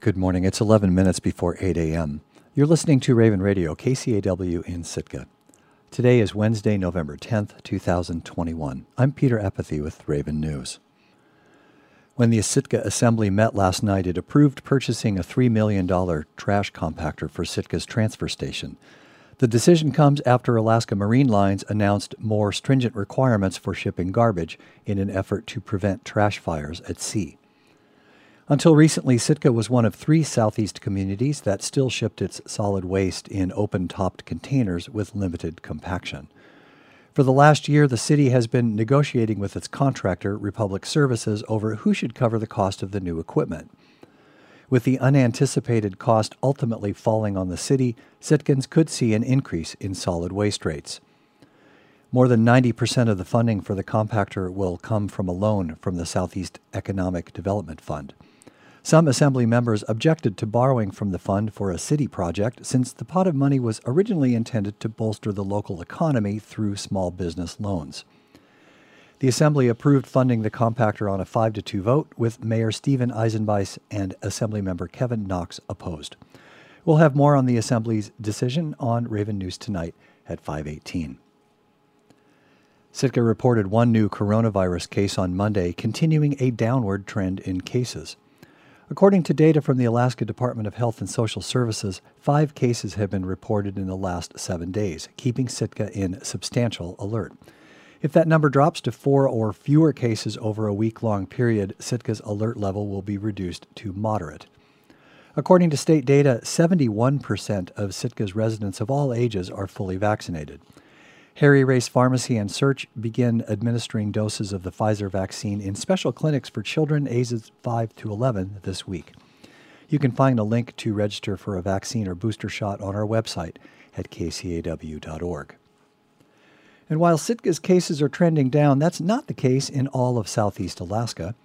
Good morning. It's 11 minutes before 8 a.m. You're listening to Raven Radio, KCAW in Sitka. Today is Wednesday, November 10th, 2021. I'm Peter Epathy with Raven News. When the Sitka Assembly met last night, it approved purchasing a $3 million trash compactor for Sitka's transfer station. The decision comes after Alaska Marine Lines announced more stringent requirements for shipping garbage in an effort to prevent trash fires at sea. Until recently, Sitka was one of three southeast communities that still shipped its solid waste in open topped containers with limited compaction. For the last year, the city has been negotiating with its contractor, Republic Services, over who should cover the cost of the new equipment. With the unanticipated cost ultimately falling on the city, Sitkans could see an increase in solid waste rates. More than 90% of the funding for the compactor will come from a loan from the Southeast Economic Development Fund. Some Assembly members objected to borrowing from the fund for a city project since the pot of money was originally intended to bolster the local economy through small business loans. The Assembly approved funding the compactor on a 5 to 2 vote, with Mayor Steven Eisenbeisz and Assemblymember Kevin Knox opposed. We'll have more on the Assembly's decision on Raven News tonight at 518. Sitka reported one new coronavirus case on Monday, continuing a downward trend in cases. According to data from the Alaska Department of Health and Social Services, five cases have been reported in the last seven days, keeping Sitka in substantial alert. If that number drops to four or fewer cases over a week long period, Sitka's alert level will be reduced to moderate. According to state data, 71% of Sitka's residents of all ages are fully vaccinated. Harry Race Pharmacy and SEARHC begin administering doses of the Pfizer vaccine in special clinics for children ages 5 to 11 this week. You can find a link to register for a vaccine or booster shot on our website at kcaw.org. And while Sitka's cases are trending down, that's not the case in all of southeast Alaska.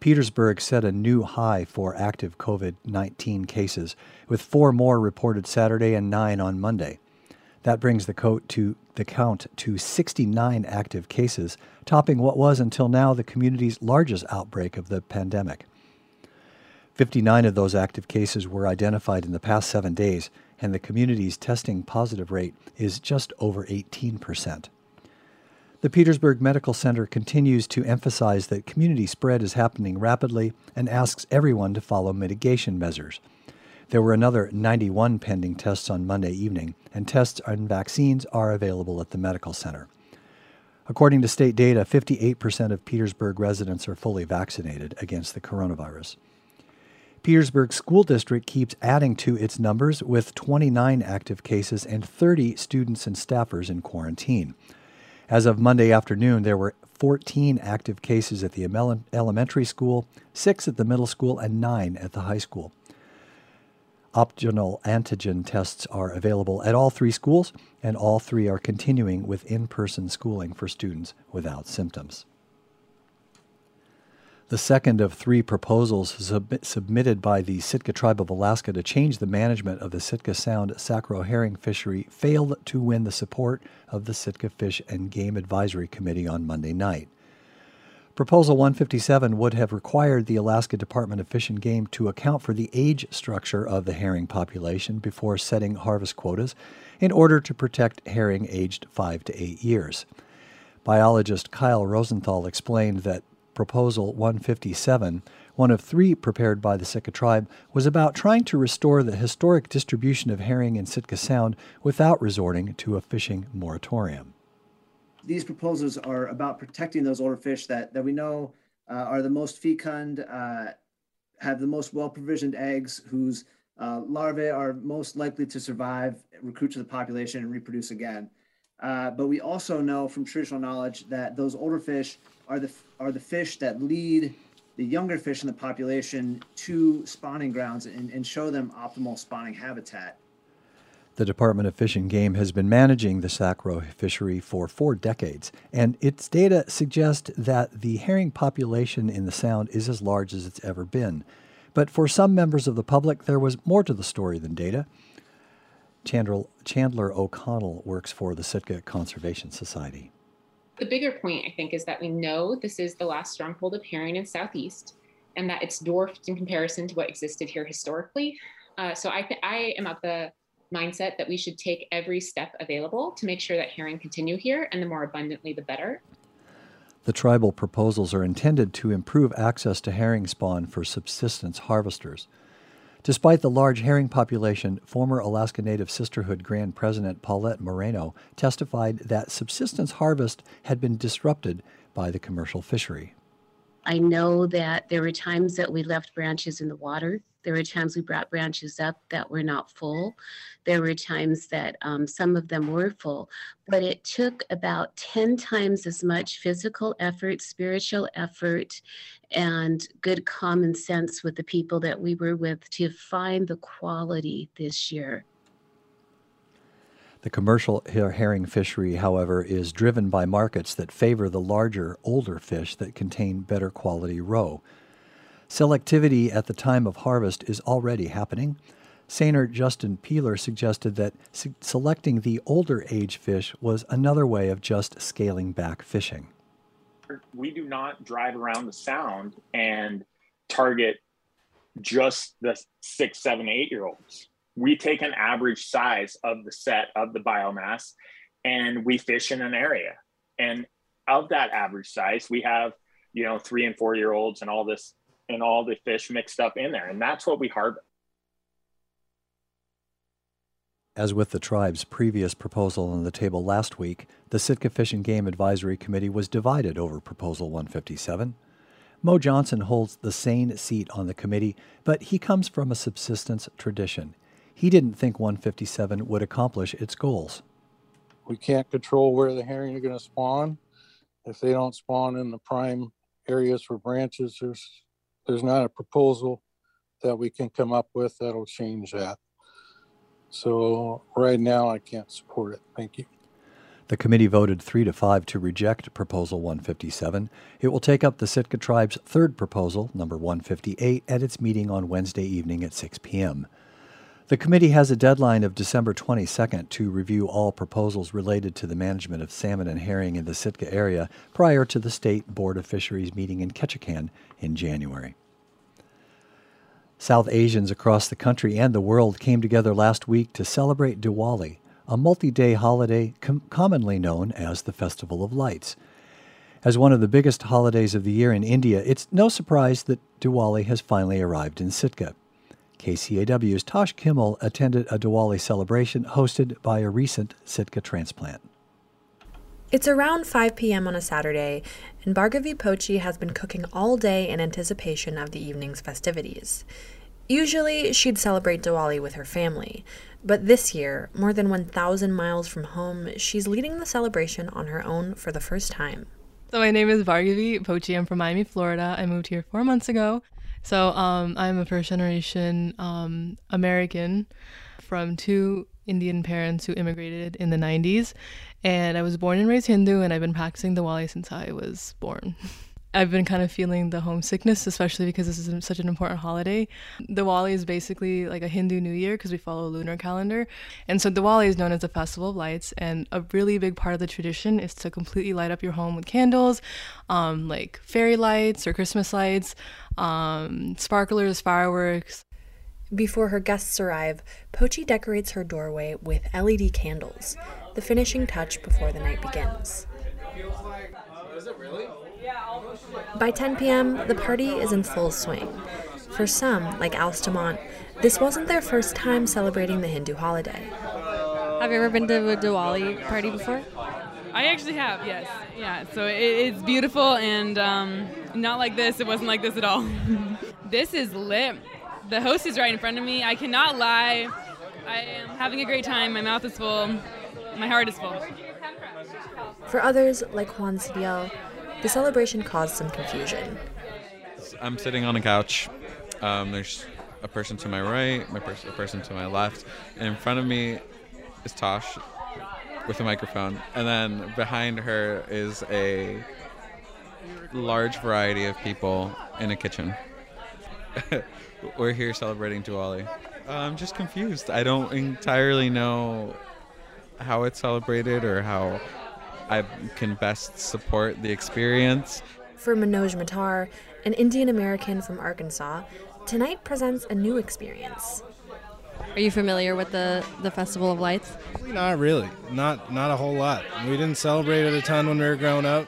Petersburg set a new high for active COVID 19 cases, with four more reported Saturday and nine on Monday. That brings the, to, the count to 69 active cases, topping what was until now the community's largest outbreak of the pandemic. 59 of those active cases were identified in the past seven days, and the community's testing positive rate is just over 18 percent. The Petersburg Medical Center continues to emphasize that community spread is happening rapidly and asks everyone to follow mitigation measures. There were another 91 pending tests on Monday evening, and tests and vaccines are available at the medical center. According to state data, 58% of Petersburg residents are fully vaccinated against the coronavirus. Petersburg School District keeps adding to its numbers with 29 active cases and 30 students and staffers in quarantine. As of Monday afternoon, there were 14 active cases at the elementary school, 6 at the middle school, and 9 at the high school. Optional antigen tests are available at all three schools, and all three are continuing with in person schooling for students without symptoms. The second of three proposals sub- submitted by the Sitka Tribe of Alaska to change the management of the Sitka Sound sac roe herring fishery failed to win the support of the Sitka Fish and Game Advisory Committee on Monday night. Proposal 157 would have required the Alaska Department of Fish and Game to account for the age structure of the herring population before setting harvest quotas in order to protect herring aged 5 to 8 years. Biologist Kyle Rosenthal explained that Proposal 157, one of three prepared by the Sitka tribe, was about trying to restore the historic distribution of herring in Sitka Sound without resorting to a fishing moratorium these proposals are about protecting those older fish that, that we know uh, are the most fecund, uh, have the most well-provisioned eggs, whose uh, larvae are most likely to survive, recruit to the population, and reproduce again. Uh, but we also know from traditional knowledge that those older fish are the are the fish that lead the younger fish in the population to spawning grounds and, and show them optimal spawning habitat. The Department of Fish and Game has been managing the sac roe fishery for four decades, and its data suggest that the herring population in the Sound is as large as it's ever been. But for some members of the public, there was more to the story than data. Chandler, Chandler O'Connell works for the Sitka Conservation Society. The bigger point, I think, is that we know this is the last stronghold of herring in Southeast and that it's dwarfed in comparison to what existed here historically. Uh, so I, th- I am at the mindset that we should take every step available to make sure that herring continue here, and the more abundantly, the better. The tribal proposals are intended to improve access to herring spawn for subsistence harvesters. Despite the large herring population, former Alaska Native Sisterhood Grand President Paulette Moreno testified that subsistence harvest had been disrupted by the commercial fishery. I know that there were times that we left branches in the water. There were times we brought branches up that were not full. There were times that um, some of them were full, but it took about 10 times as much physical effort, spiritual effort, and good common sense with the people that we were with to find the quality this year. The commercial herring fishery, however, is driven by markets that favor the larger, older fish that contain better quality roe. Selectivity at the time of harvest is already happening. Seiner Justin Peeler suggested that selecting the older age fish was another way of just scaling back fishing. We do not drive around the sound and target just the six, seven, eight year olds we take an average size of the set of the biomass and we fish in an area. And of that average size, we have, you know, three and four year olds and all this and all the fish mixed up in there. And that's what we harvest. As with the tribe's previous proposal on the table last week, the Sitka Fish and Game Advisory Committee was divided over Proposal 157. Mo Johnson holds the seine seat on the committee, but he comes from a subsistence tradition. He didn't think 157 would accomplish its goals. We can't control where the herring are going to spawn. If they don't spawn in the prime areas for branches, there's there's not a proposal that we can come up with that'll change that. So right now, I can't support it. Thank you. The committee voted 3 to 5 to reject Proposal 157. It will take up the Sitka tribe's third proposal, number 158, at its meeting on Wednesday evening at 6 p.m. The committee has a deadline of December 22nd to review all proposals related to the management of salmon and herring in the Sitka area prior to the State Board of Fisheries meeting in Ketchikan in January. South Asians across the country and the world came together last week to celebrate Diwali, a multi day holiday com- commonly known as the Festival of Lights. As one of the biggest holidays of the year in India, it's no surprise that Diwali has finally arrived in Sitka. KCAW's Tosh Kimmel attended a Diwali celebration hosted by a recent Sitka transplant. It's around 5 p.m. on a Saturday, and Bhargavi Pochi has been cooking all day in anticipation of the evening's festivities. Usually, she'd celebrate Diwali with her family, but this year, more than 1,000 miles from home, she's leading the celebration on her own for the first time. So, my name is Bhargavi Pochi. I'm from Miami, Florida. I moved here four months ago. So um, I'm a first generation um, American from two Indian parents who immigrated in the 90s. And I was born and raised Hindu, and I've been practicing the Diwali since I was born. I've been kind of feeling the homesickness, especially because this is such an important holiday. Diwali is basically like a Hindu New Year because we follow a lunar calendar. And so Diwali is known as the Festival of Lights. And a really big part of the tradition is to completely light up your home with candles, um, like fairy lights or Christmas lights, um, sparklers, fireworks. Before her guests arrive, Pochi decorates her doorway with LED candles, the finishing touch before the night begins. Is it really? By 10 p.m., the party is in full swing. For some, like Alstamont, this wasn't their first time celebrating the Hindu holiday. Have you ever been to a Diwali party before? I actually have, yes. Yeah, so it, it's beautiful and um, not like this. It wasn't like this at all. this is lit. The host is right in front of me. I cannot lie. I am having a great time. My mouth is full. My heart is full. For others, like Juan Cidiel, the celebration caused some confusion. I'm sitting on a couch. Um, there's a person to my right, my pers- a person to my left, and in front of me is Tosh with a microphone, and then behind her is a large variety of people in a kitchen. We're here celebrating Diwali. I'm just confused. I don't entirely know how it's celebrated or how I can best support the experience. For Manoj Matar, an Indian American from Arkansas, tonight presents a new experience. Are you familiar with the, the Festival of Lights? Not really. Not not a whole lot. We didn't celebrate it a ton when we were growing up.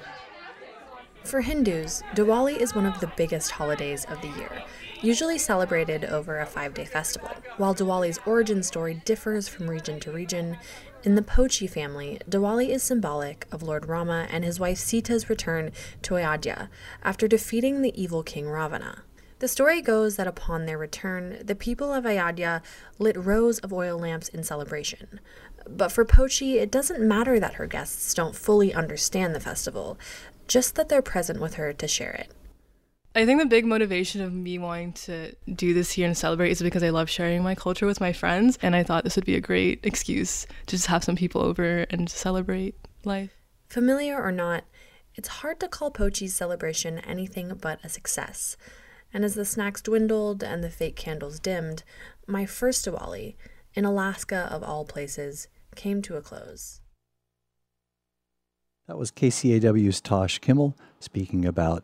For Hindus, Diwali is one of the biggest holidays of the year, usually celebrated over a five day festival. While Diwali's origin story differs from region to region, in the Pochi family, Diwali is symbolic of Lord Rama and his wife Sita's return to Ayodhya after defeating the evil king Ravana. The story goes that upon their return, the people of Ayodhya lit rows of oil lamps in celebration. But for Pochi, it doesn't matter that her guests don't fully understand the festival just that they're present with her to share it. I think the big motivation of me wanting to do this here and celebrate is because I love sharing my culture with my friends, and I thought this would be a great excuse to just have some people over and celebrate life. Familiar or not, it's hard to call Pochi's celebration anything but a success. And as the snacks dwindled and the fake candles dimmed, my first Diwali, in Alaska of all places, came to a close. That was KCAW's Tosh Kimmel speaking about